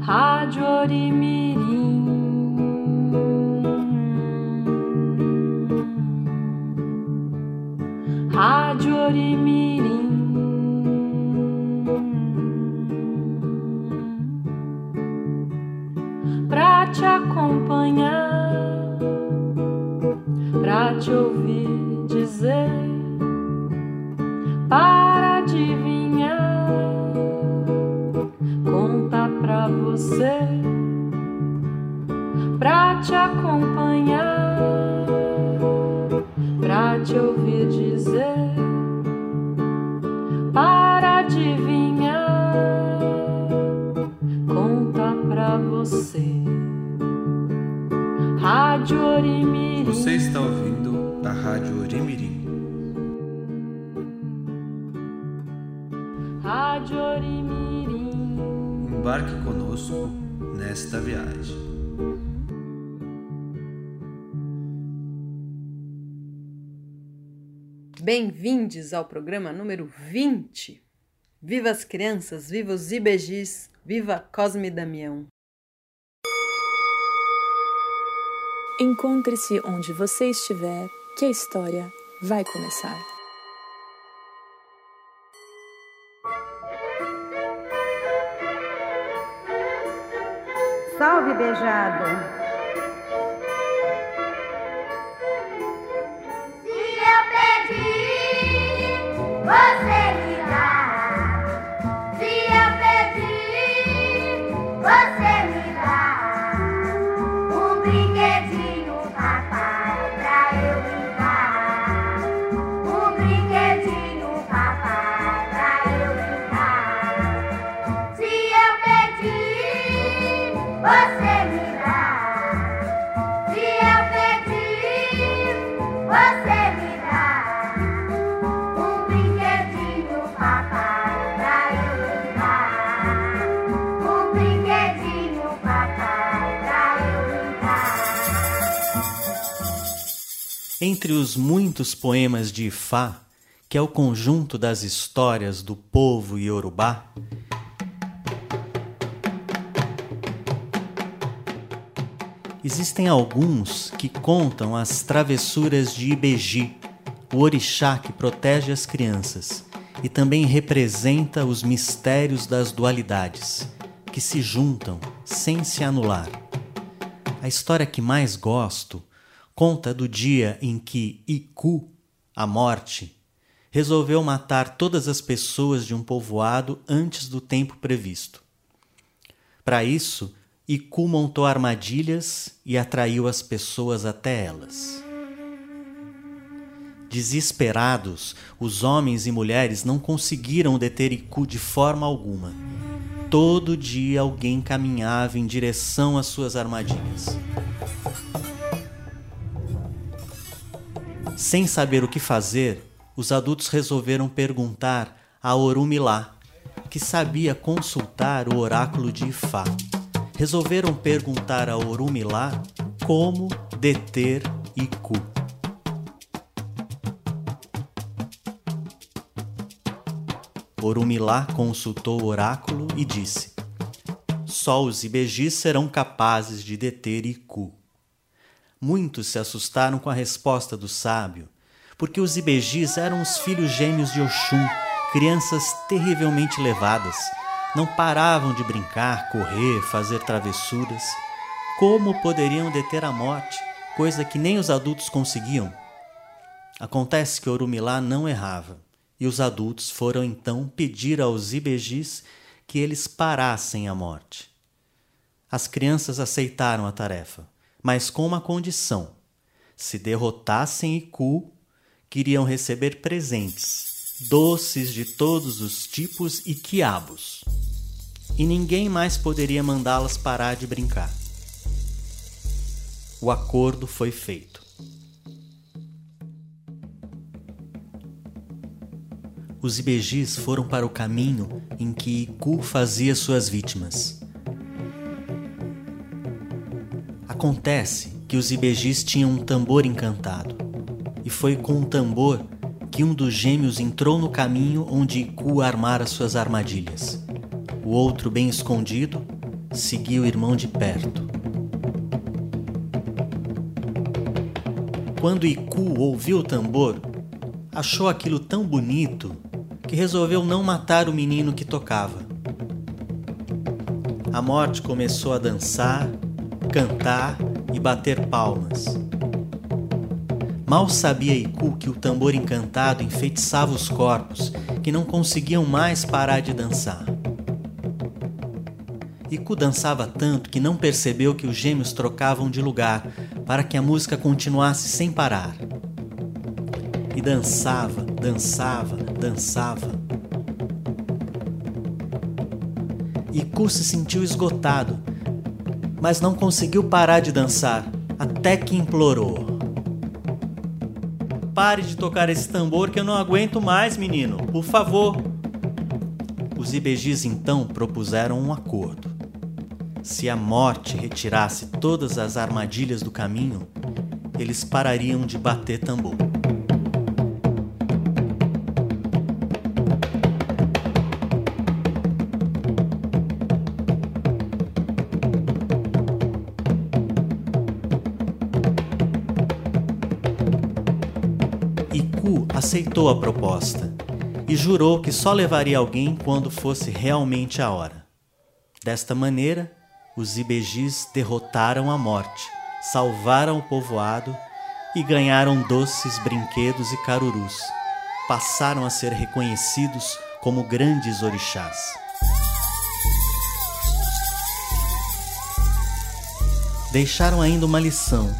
Rádio Orimirim. Rádio Orimirim. Pra te acompanhar, pra te ouvir dizer, Você está ouvindo a Rádio Orimirim. Rádio Orimirim. Embarque conosco nesta viagem. Bem-vindos ao programa número 20. Viva as crianças, viva os IBGs, viva Cosme Damião. Encontre-se onde você estiver, que a história vai começar. Salve, beijado! Entre os muitos poemas de Ifá, que é o conjunto das histórias do povo iorubá, existem alguns que contam as travessuras de Ibeji, o orixá que protege as crianças e também representa os mistérios das dualidades, que se juntam sem se anular. A história que mais gosto conta do dia em que Iku, a morte, resolveu matar todas as pessoas de um povoado antes do tempo previsto. Para isso, Iku montou armadilhas e atraiu as pessoas até elas. Desesperados, os homens e mulheres não conseguiram deter Iku de forma alguma. Todo dia alguém caminhava em direção às suas armadilhas. Sem saber o que fazer, os adultos resolveram perguntar a Orumilá, que sabia consultar o oráculo de Ifá. Resolveram perguntar a Orumilá como deter Iku. Orumilá consultou o oráculo e disse: Só os ibejis serão capazes de deter Iku. Muitos se assustaram com a resposta do sábio, porque os ibejis eram os filhos gêmeos de Oxum, crianças terrivelmente levadas. Não paravam de brincar, correr, fazer travessuras. Como poderiam deter a morte, coisa que nem os adultos conseguiam? Acontece que Orumilá não errava, e os adultos foram então pedir aos ibejis que eles parassem a morte. As crianças aceitaram a tarefa, mas com uma condição: se derrotassem Iku, queriam receber presentes, doces de todos os tipos e quiabos. E ninguém mais poderia mandá-las parar de brincar. O acordo foi feito. Os ibejis foram para o caminho em que Iku fazia suas vítimas. Acontece que os ibejis tinham um tambor encantado, e foi com um tambor que um dos gêmeos entrou no caminho onde Iku armara suas armadilhas. O outro, bem escondido, seguia o irmão de perto. Quando Iku ouviu o tambor, achou aquilo tão bonito que resolveu não matar o menino que tocava. A morte começou a dançar, cantar e bater palmas. Mal sabia Iku que o tambor encantado enfeitiçava os corpos, que não conseguiam mais parar de dançar. Iku dançava tanto que não percebeu que os gêmeos trocavam de lugar para que a música continuasse sem parar. E dançava, dançava, dançava. Iku se sentiu esgotado, mas não conseguiu parar de dançar, até que implorou. Pare de tocar esse tambor que eu não aguento mais, menino. Por favor. Os ibejis então propuseram um acordo. Se a morte retirasse todas as armadilhas do caminho, eles parariam de bater tambor. Aceitou a proposta e jurou que só levaria alguém quando fosse realmente a hora. Desta maneira, os ibejis derrotaram a morte, salvaram o povoado e ganharam doces brinquedos e carurus. Passaram a ser reconhecidos como grandes orixás. Deixaram ainda uma lição: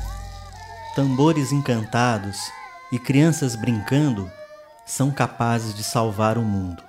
tambores encantados e crianças brincando são capazes de salvar o mundo.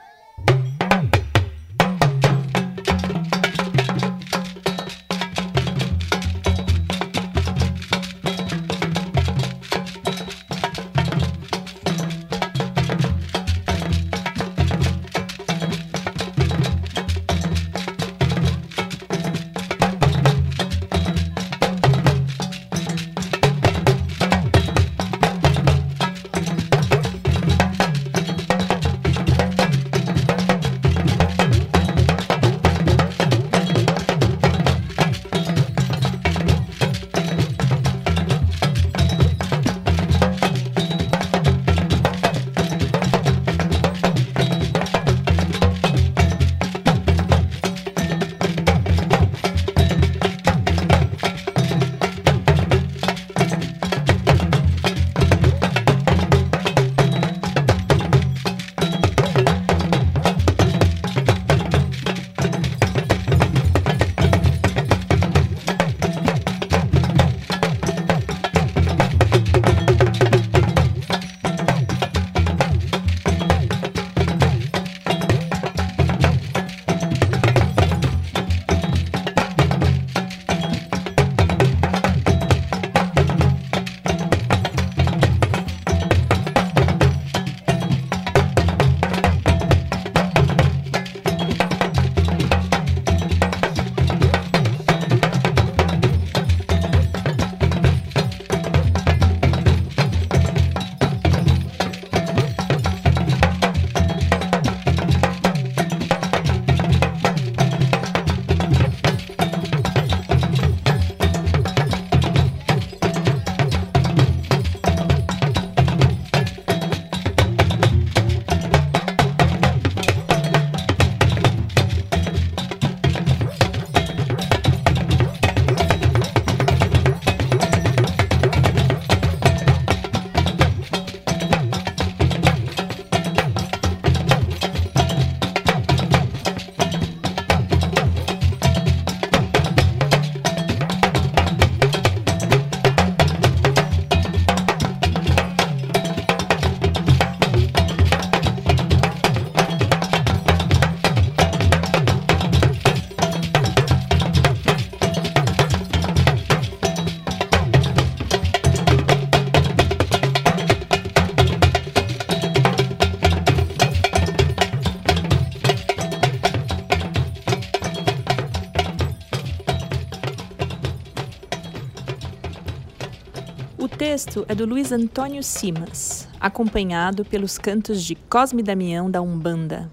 Texto é do Luiz Antônio Simas, acompanhado pelos cantos de Cosme Damião da Umbanda.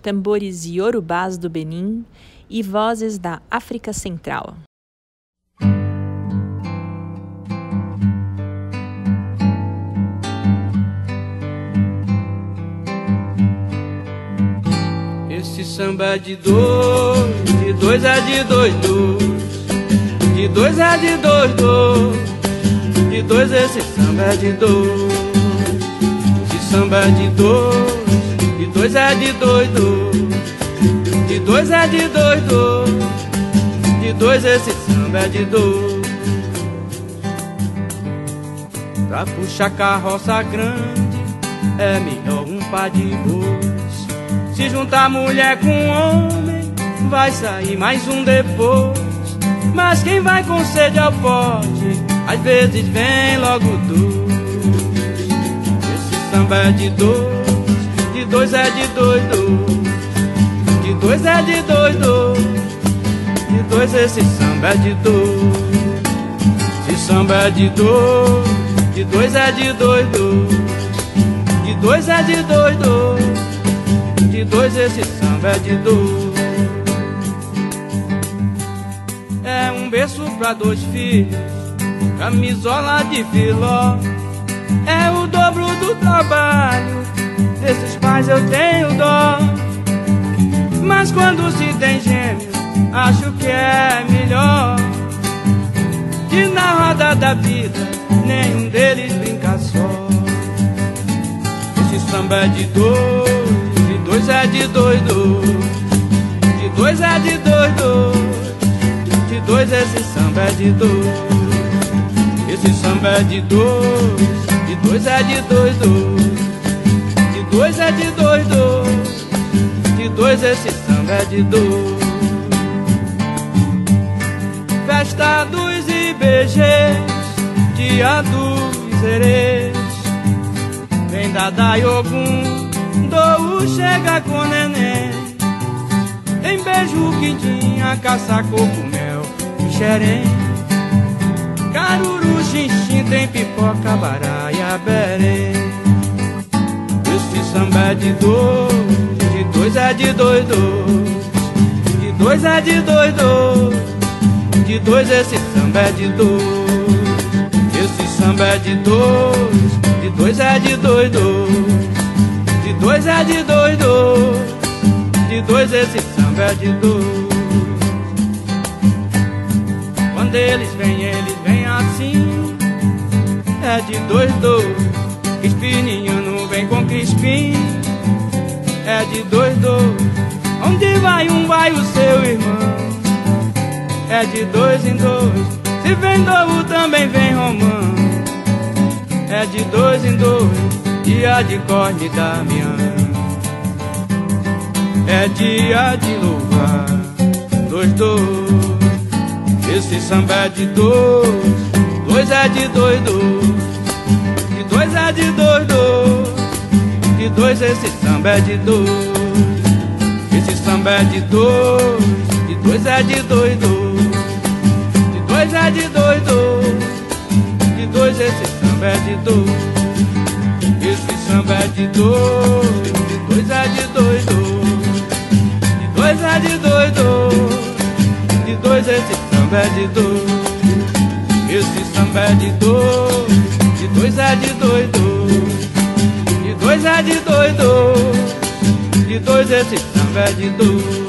tambores iorubás do Benin e vozes da África Central. Esse samba é de dois, de dois é de dois, dois. De dois é de dois, dois. De dois esse samba é de dois. Esse samba é de dois, de dois é de dois. De dois é de dois, dois. De dois esse samba é de dois. Pra puxar carroça grande é melhor um par de bois. Se juntar mulher com homem, vai sair mais um depois. Mas quem vai com sede ao pote, às vezes vem logo dois. Esse samba é de dois, de dois é de dois, dois. De dois é de dois, dois. De dois esse samba é de dois. Esse samba é de dois, de dois é de dois, dois. De dois é de dois, dois de dois, esse samba é de dois. É um berço pra dois filhos, camisola de filó. É o dobro do trabalho, desses pais eu tenho dó. Mas quando se tem gêmeos, acho que é melhor. Que na roda da vida, nenhum deles brinca só. Esse samba é de dois dois é de dois, dois. De dois é de dois, dois. De dois esse samba é de dois. Esse samba é de dois. De dois é de dois, dois. De dois é de dois, dois. De dois esse samba é de dois. Festa dos IBGs, dia dos erês. Vem da Ogum Dou chega com neném Em beijo, quintinha, caça, coco, mel e xerém Caruru, xixim, tem pipoca, baraia, berém Esse samba é de dois, de dois é de dois, dois. De dois é de dois, dois. De dois esse samba é de dois. Esse samba é de dois, de dois é de dois, dois. De dois é de dois, dois. De dois esse samba é de dois. Quando eles vêm, eles vêm assim. É de dois, dois. Crispininho não vem com crispim. É de dois, dois. Onde vai um, vai o seu irmão. É de dois em dois. Se vem dovo, também vem romão. É de dois em dois dia de corte da minha É dia de louvar dois, dois Esse samba é de dois Dois é de dois, dois De dois é de dois, dois De dois esse samba é de dois Esse samba é de dois De dois é de dois De dois é de dois De dois esse samba é de dois esse samba é de dois, de dois é de dois. De dois é de dois. De dois esse samba é de dois. Esse samba é de dois, de dois é de dois. De dois é de dois. De dois esse samba é de dois.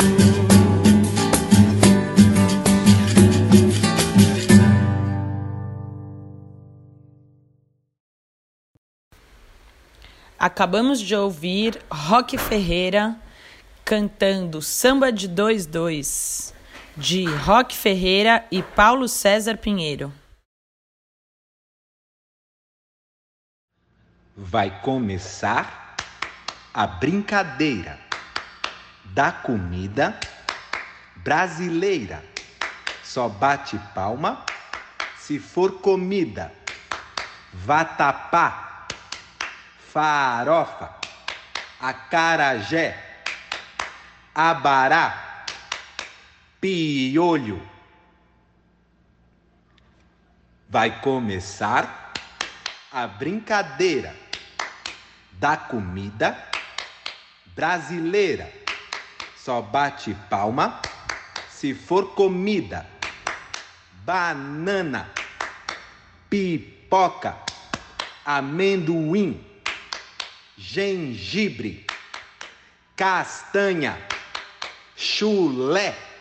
Acabamos de ouvir Roque Ferreira cantando Samba de 2-2, de Roque Ferreira e Paulo César Pinheiro. Vai começar a brincadeira da comida brasileira. Só bate palma se for comida. Vatapá farofa, acarajé, abará, piolho. Vai começar a brincadeira da comida brasileira. Só bate palma se for comida. Banana, pipoca, amendoim, gengibre, castanha, chulé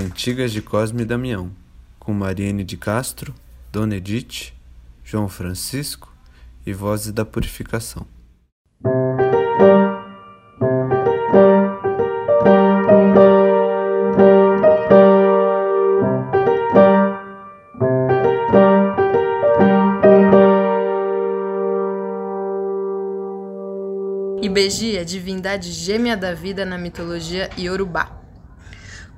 Cantigas de Cosme e Damião, com Mariane de Castro, Dona Edith, João Francisco e Vozes da Purificação. Ibeji é divindade gêmea da vida na mitologia iorubá.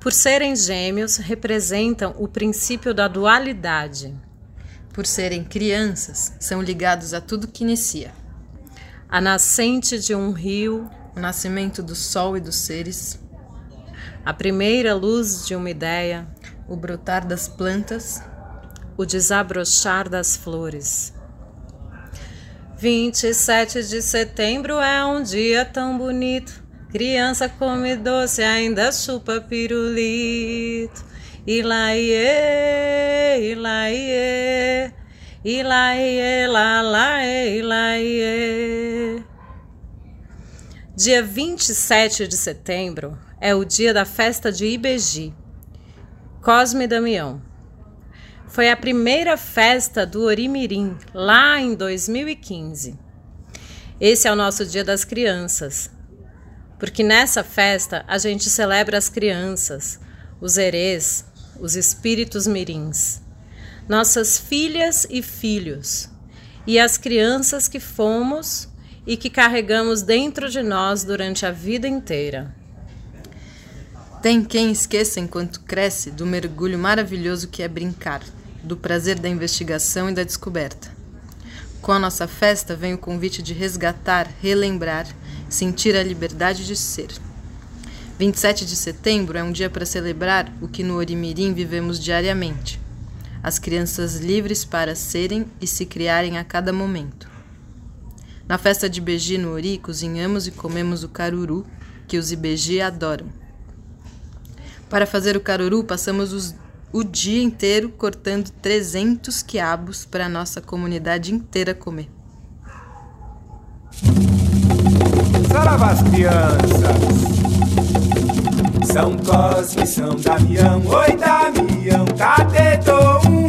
Por serem gêmeos, representam o princípio da dualidade. Por serem crianças, são ligados a tudo que inicia. A nascente de um rio, o nascimento do sol e dos seres, a primeira luz de uma ideia, o brotar das plantas, o desabrochar das flores. 27 de setembro é um dia tão bonito. Criança come doce, ainda chupa pirulito. Ilaie, ilaie, ilaie, lalaie, ilaie. Dia 27 de setembro é o dia da festa de Ibeji. Cosme Damião. Foi a primeira festa do Orimirim, lá em 2015. Esse é o nosso Dia das Crianças, porque nessa festa a gente celebra as crianças, os herês, os espíritos mirins, nossas filhas e filhos, e as crianças que fomos e que carregamos dentro de nós durante a vida inteira. Tem quem esqueça enquanto cresce do mergulho maravilhoso que é brincar do prazer da investigação e da descoberta. Com a nossa festa vem o convite de resgatar, relembrar, sentir a liberdade de ser. 27 de setembro é um dia para celebrar o que no Orimirim vivemos diariamente: as crianças livres para serem e se criarem a cada momento. Na festa de Beji no Ori, cozinhamos e comemos o caruru, que os Ibeji adoram. Para fazer o caruru, passamos os o dia inteiro cortando 300 quiabos para a nossa comunidade inteira comer. Saravá as crianças! São Cosme, São Damião, oi Damião, cadê Tom?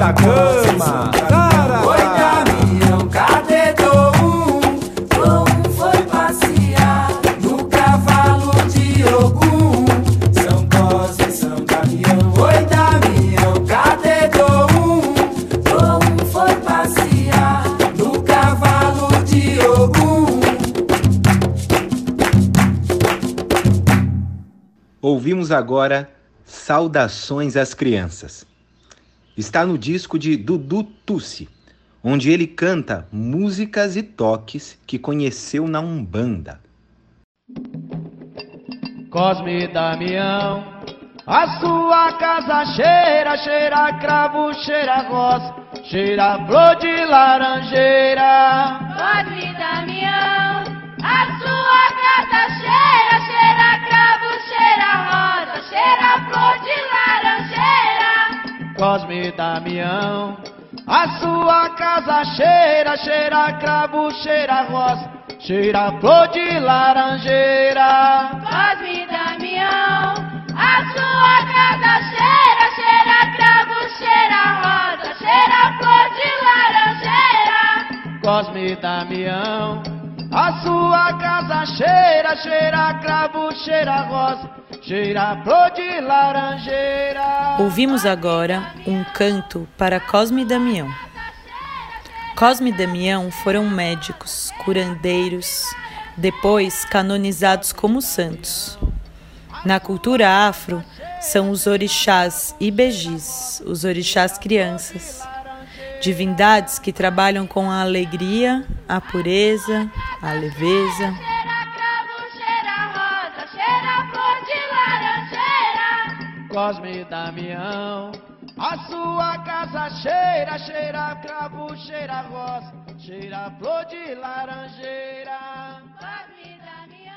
Da Cama. Oi Damião, cadê Tom? Tom foi passear no cavalo de Ogum. São Cosme, São Damião, oi Damião, cadê Tom? Tom foi passear no cavalo de Ogum. Ouvimos agora Saudações às Crianças. Está no disco de Dudu Tussi, onde ele canta músicas e toques que conheceu na Umbanda. Cosme Damião, a sua casa cheira, cheira cravo, cheira rosa, cheira flor de laranjeira. Cosme Damião, a sua casa cheira, cheira cravo, cheira rosa, cheira flor de laranjeira. Cosme Damião, a sua casa cheira, cheira cravo, cheira rosa, cheira flor de laranjeira. Cosme Damião, a sua casa cheira, cheira cravo, cheira rosa, cheira flor de laranjeira. Cosme Damião, a sua casa cheira, cheira cravo, cheira rosa, cheira flor de laranjeira. Ouvimos agora um canto para Cosme e Damião. Cosme e Damião foram médicos, curandeiros, depois canonizados como santos. Na cultura afro, são os orixás ibejis, os orixás crianças, divindades que trabalham com a alegria, a pureza, a leveza. Cosme e Damião, a sua casa cheira, cheira cravo, cheira rosa, cheira flor de laranjeira. Cosme e Damião.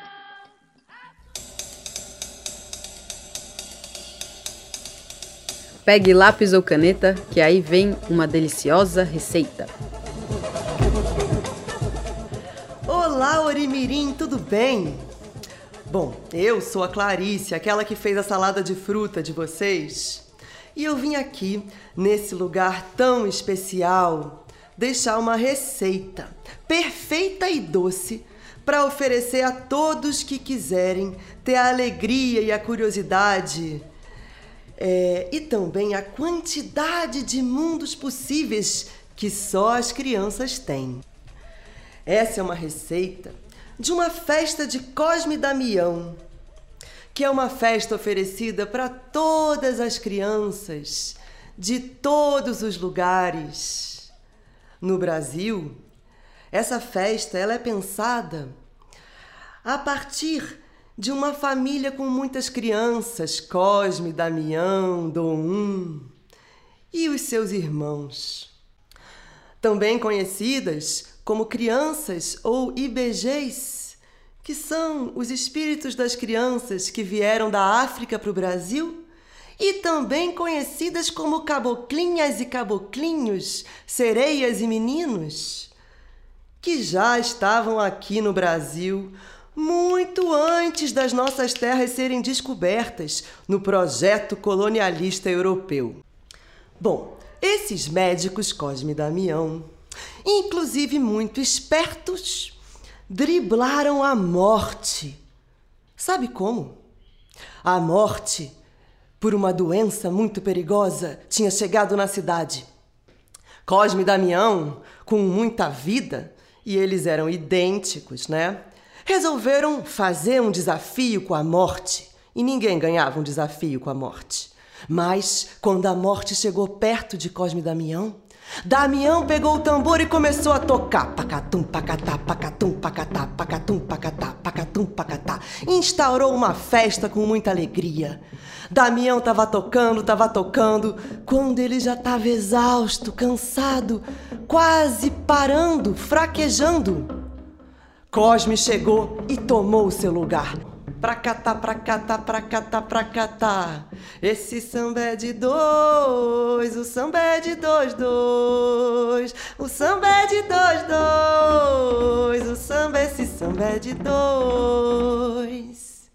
Pegue lápis ou caneta, que aí vem uma deliciosa receita. Olá, Orimirim, tudo bem? Bom, eu sou a Clarice, aquela que fez a salada de fruta de vocês. E eu vim aqui, nesse lugar tão especial, deixar uma receita perfeita e doce para oferecer a todos que quiserem ter a alegria e a curiosidade é, e também a quantidade de mundos possíveis que só as crianças têm. Essa é uma receita de uma festa de Cosme Damião, que é uma festa oferecida para todas as crianças de todos os lugares. No Brasil, essa festa ela é pensada a partir de uma família com muitas crianças, Cosme, Damião, Dom e os seus irmãos. Também conhecidas como crianças ou IBGs, que são os espíritos das crianças que vieram da África para o Brasil, e também conhecidas como caboclinhas e caboclinhos, sereias e meninos, que já estavam aqui no Brasil muito antes das nossas terras serem descobertas no projeto colonialista europeu. Bom, esses médicos Cosme Damião, inclusive muito espertos, driblaram a morte. Sabe como? A morte, por uma doença muito perigosa, tinha chegado na cidade. Cosme e Damião, com muita vida, e eles eram idênticos, né? Resolveram fazer um desafio com a morte. E ninguém ganhava um desafio com a morte. Mas, quando a morte chegou perto de Cosme e Damião, Damião pegou o tambor e começou a tocar. Pacatum, pacatá, pacatum, pacatá, pacatum, pacatá, pacatum, pacatá. Instaurou uma festa com muita alegria. Damião estava tocando, estava tocando, quando ele já estava exausto, cansado, quase parando, fraquejando. Cosme chegou e tomou o seu lugar. Pra catar, pra catar, pra catar, pra catar. Esse samba é de dois, o samba é de dois, dois. O samba é de dois, dois. O samba, esse samba é de dois.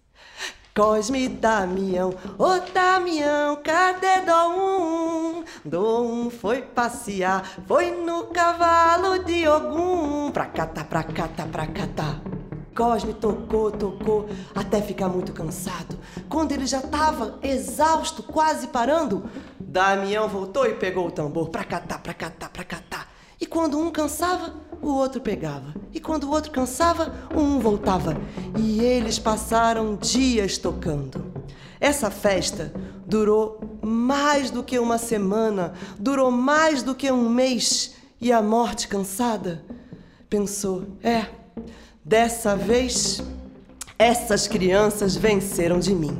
Cosme Damião, ô Damião, cadê Dom um? Dom um foi passear, foi no cavalo de Ogum. Pra catar, pra catar, pra catar. Cosme tocou, tocou, até ficar muito cansado. Quando ele já estava exausto, quase parando, Damião voltou e pegou o tambor pra catar, pra catar, pra catar. E quando um cansava, o outro pegava. E quando o outro cansava, um voltava. E eles passaram dias tocando. Essa festa durou mais do que uma semana, durou mais do que um mês. E a morte cansada pensou: é, dessa vez essas crianças venceram de mim.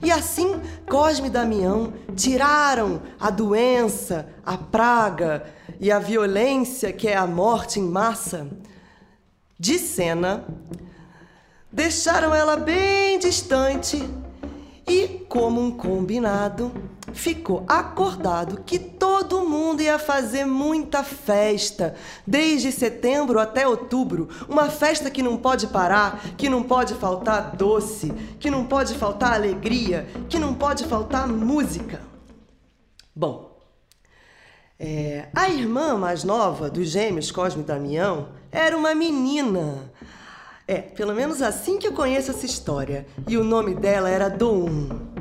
E assim, Cosme e Damião tiraram a doença, a praga e a violência que é a morte em massa de cena, deixaram ela bem distante E, como um combinado, ficou acordado que todo mundo ia fazer muita festa, desde setembro até outubro. Uma festa que não pode parar, que não pode faltar doce, que não pode faltar alegria, que não pode faltar música. Bom, é, a irmã mais nova dos gêmeos Cosme e Damião era uma menina. É, pelo menos assim que eu conheço essa história. E o nome dela era Dom.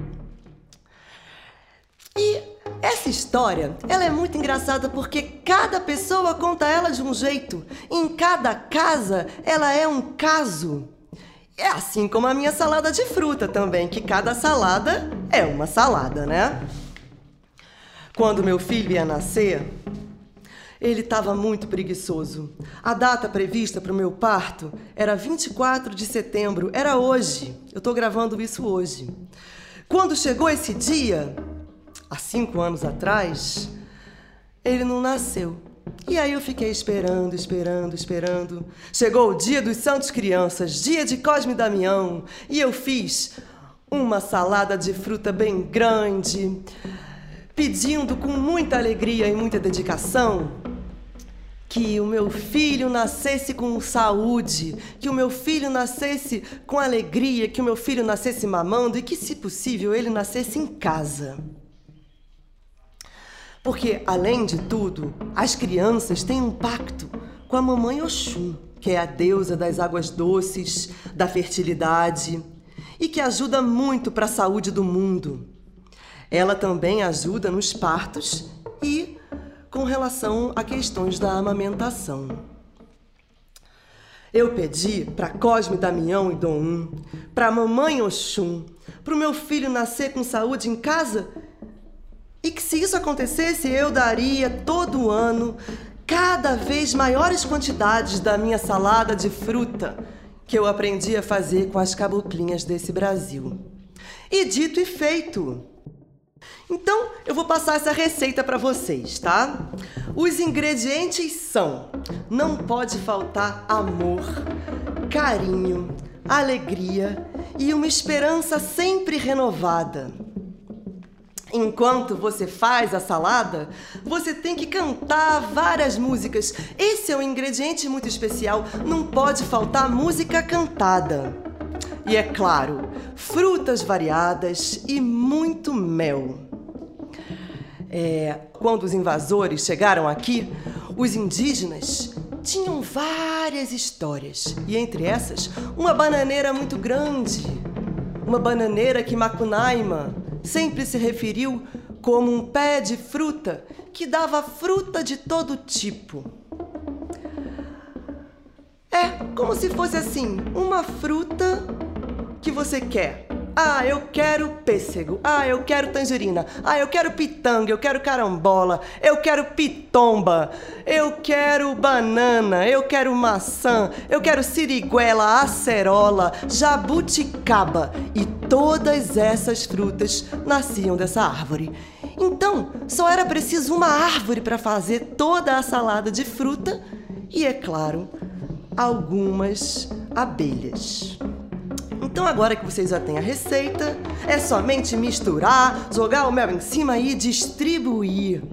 E essa história, ela é muito engraçada porque cada pessoa conta ela de um jeito. Em cada casa, ela é um caso. É assim como a minha salada de fruta também, que cada salada é uma salada, né? Quando meu filho ia nascer, ele estava muito preguiçoso. A data prevista para o meu parto era 24 de setembro, era hoje. Eu estou gravando isso hoje. Quando chegou esse dia, há cinco anos atrás, ele não nasceu. E aí eu fiquei esperando, esperando, esperando. Chegou o dia dos Santos Crianças, dia de Cosme e Damião, e eu fiz uma salada de fruta bem grande, pedindo com muita alegria e muita dedicação que o meu filho nascesse com saúde, que o meu filho nascesse com alegria, que o meu filho nascesse mamando e que, se possível, ele nascesse em casa. Porque, além de tudo, as crianças têm um pacto com a mamãe Oxum, que é a deusa das águas doces, da fertilidade e que ajuda muito para a saúde do mundo. Ela também ajuda nos partos e com relação a questões da amamentação. Eu pedi para Cosme Damião e Dom Um, para mamãe Oxum, para o meu filho nascer com saúde em casa e que se isso acontecesse eu daria todo ano cada vez maiores quantidades da minha salada de fruta que eu aprendi a fazer com as caboclinhas desse Brasil. E dito e feito. Então, eu vou passar essa receita para vocês, tá? Os ingredientes são: não pode faltar amor, carinho, alegria e uma esperança sempre renovada. Enquanto você faz a salada, você tem que cantar várias músicas. Esse é um ingrediente muito especial, não pode faltar música cantada. E é claro, frutas variadas e muito mel. É, quando os invasores chegaram aqui, os indígenas tinham várias histórias. E entre essas, uma bananeira muito grande. Uma bananeira que Macunaíma sempre se referiu como um pé de fruta que dava fruta de todo tipo. É como se fosse assim, uma fruta que você quer. Ah, eu quero pêssego. Ah, eu quero tangerina. Ah, eu quero pitanga. Eu quero carambola. Eu quero pitomba. Eu quero banana. Eu quero maçã. Eu quero siriguela, acerola, jabuticaba. E todas essas frutas nasciam dessa árvore. Então, só era preciso uma árvore para fazer toda a salada de fruta e, é claro, algumas abelhas. Então, agora que vocês já têm a receita, é somente misturar, jogar o mel em cima e distribuir.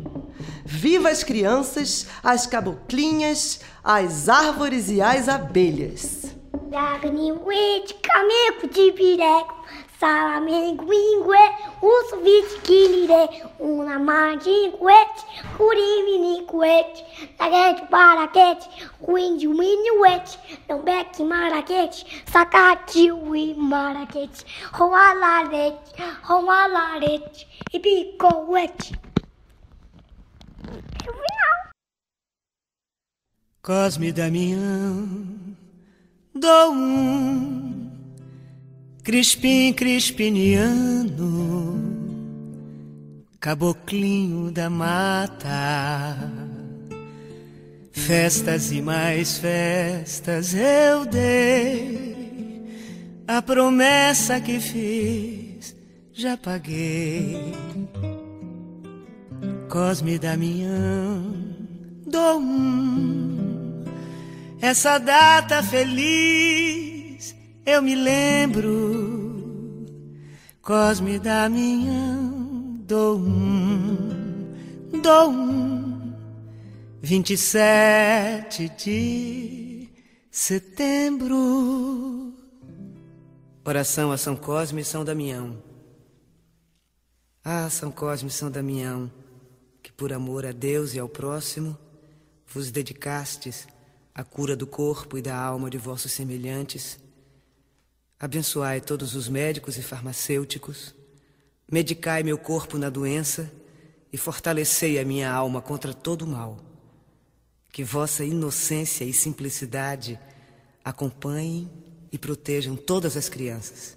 Viva as crianças, as caboclinhas, as árvores e as abelhas. Dagniwit, cameco de pireco, salamenguingue, uso vitquilire, una mandinguete, curiminiquete, taguete paraquete, quindi minuete, não beque maraquete, sacate ui maraquete, roalarete, roalarete, e picoete. Cosme Damião, dou um crispim crispiniano, caboclinho da mata. Festas e mais festas eu dei, a promessa que fiz já paguei. Cosme Damião, dou um, essa data feliz eu me lembro Cosme Damião, dou um, dou um, 27 de setembro. Oração a São Cosme e São Damião. Ah, São Cosme e São Damião, que por amor a Deus e ao próximo vos dedicastes à cura do corpo e da alma de vossos semelhantes Abençoai todos os médicos e farmacêuticos, medicai meu corpo na doença e fortalecei a minha alma contra todo o mal. Que vossa inocência e simplicidade acompanhem e protejam todas as crianças.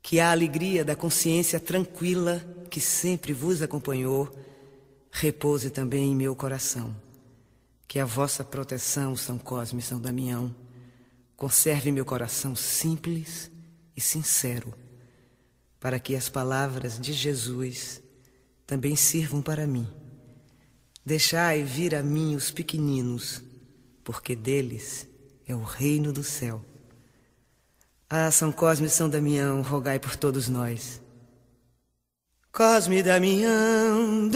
Que a alegria da consciência tranquila que sempre vos acompanhou repouse também em meu coração. Que a vossa proteção, São Cosme e São Damião, Conserve meu coração simples e sincero, para que as palavras de Jesus também sirvam para mim. Deixai vir a mim os pequeninos, porque deles é o reino do céu. Ah, São Cosme e São Damião, rogai por todos nós. Cosme e Damião, um,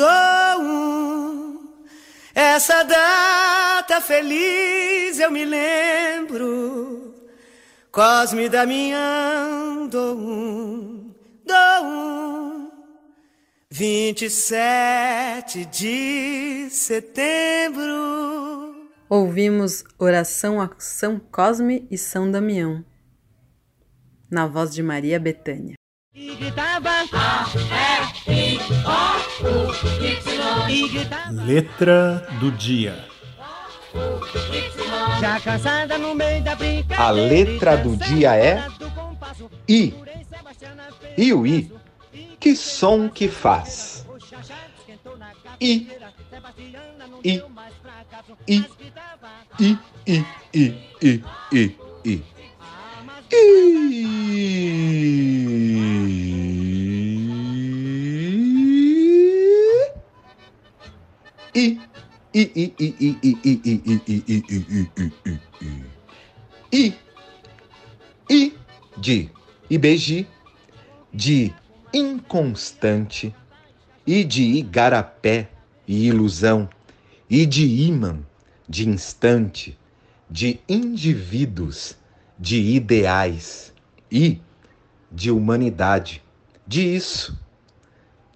essa data feliz eu me lembro. Cosme Damião, dou um, dou um, 27 de setembro. Ouvimos Oração a São Cosme e São Damião, na voz de Maria Betânia. E gritava A. E gritava Letra do dia. Já cansada no meio da brincadeira. A letra do dia é I. E o I? Que som que faz? I. I. I. I. I. I. I. I. I. I. I. I. I. I. I. I. I. I. I. I. I. I. I de Ibeji, de inconstante, e de igarapé e ilusão, e de imã, de instante, de indivíduos, de ideais, e de humanidade, de isso,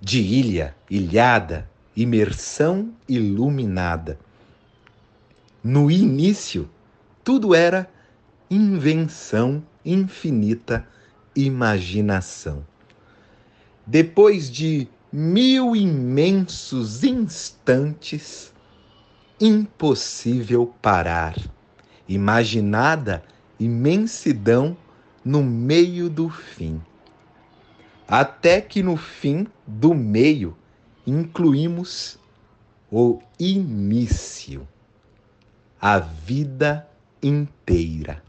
de ilha, ilhada, imersão iluminada. No início, tudo era invenção infinita imaginação. Depois de mil imensos instantes, impossível parar. Imaginada imensidão no meio do fim. Até que no fim do meio incluímos o início, a vida inteira.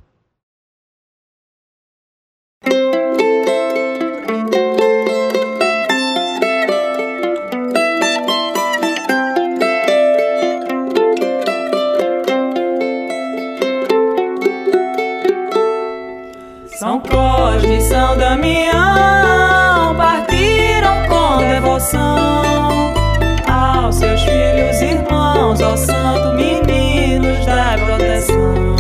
São Cosme e São Damião partiram com devoção aos seus filhos irmãos, ao santo meninos da proteção.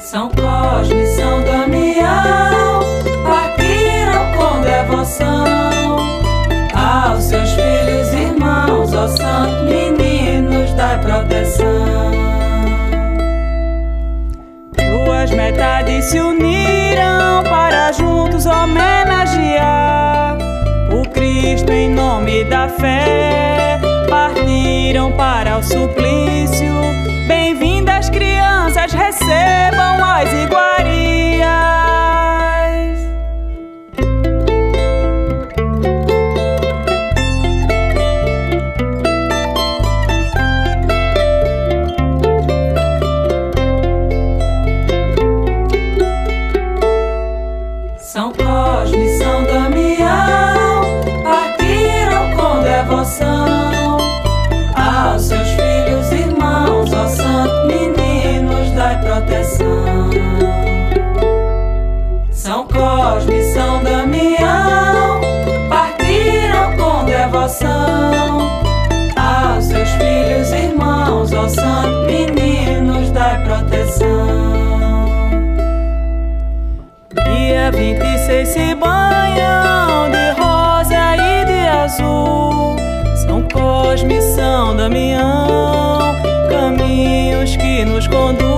São Cosme e São Damião partiram com devoção aos seus filhos irmãos, ao santo meninos da proteção. Metades se uniram para juntos homenagear o Cristo em nome da fé. Partiram para o suplício. Bem-vindas, crianças, recebam as iguarias. 26 se banham de rosa e de azul, São Cosme São Damião, caminhos que nos conduz.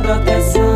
Proteção.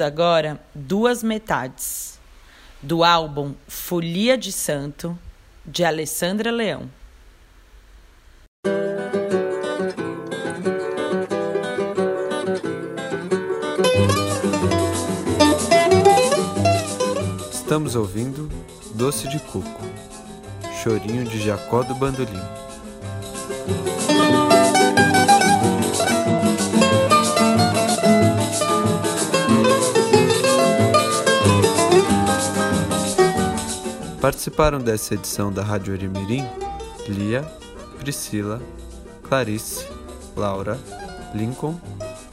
Agora Duas Metades, do álbum Folia de Santo, de Alessandra Leão. Estamos ouvindo Doce de Coco, Chorinho de Jacó do Bandolim. Participaram dessa edição da Rádio Orimirim Lia, Priscila, Clarice, Laura, Lincoln,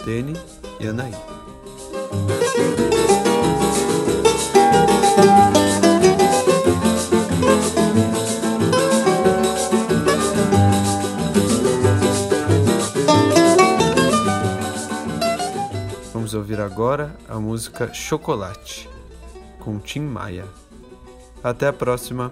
Dene e Anaí. Vamos ouvir agora a música Chocolate, com Tim Maia. Até a próxima!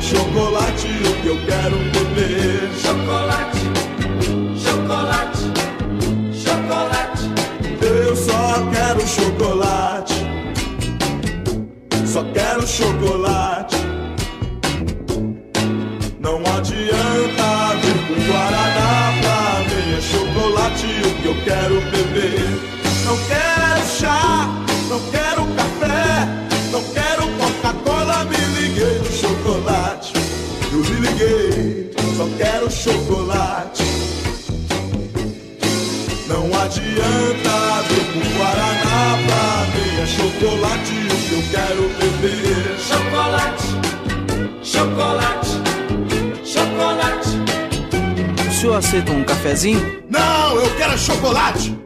É chocolate o que eu quero beber. Chocolate, chocolate, chocolate. Eu só quero chocolate. Só quero chocolate. Não Não adianta vir com Guaraná pra mim é chocolate o que eu quero beber. Não quero quero chocolate. Não adianta vir com Guaraná pra mim é chocolate o que eu quero beber. Chocolate, chocolate, chocolate. O senhor aceita um cafezinho? Não, eu quero chocolate.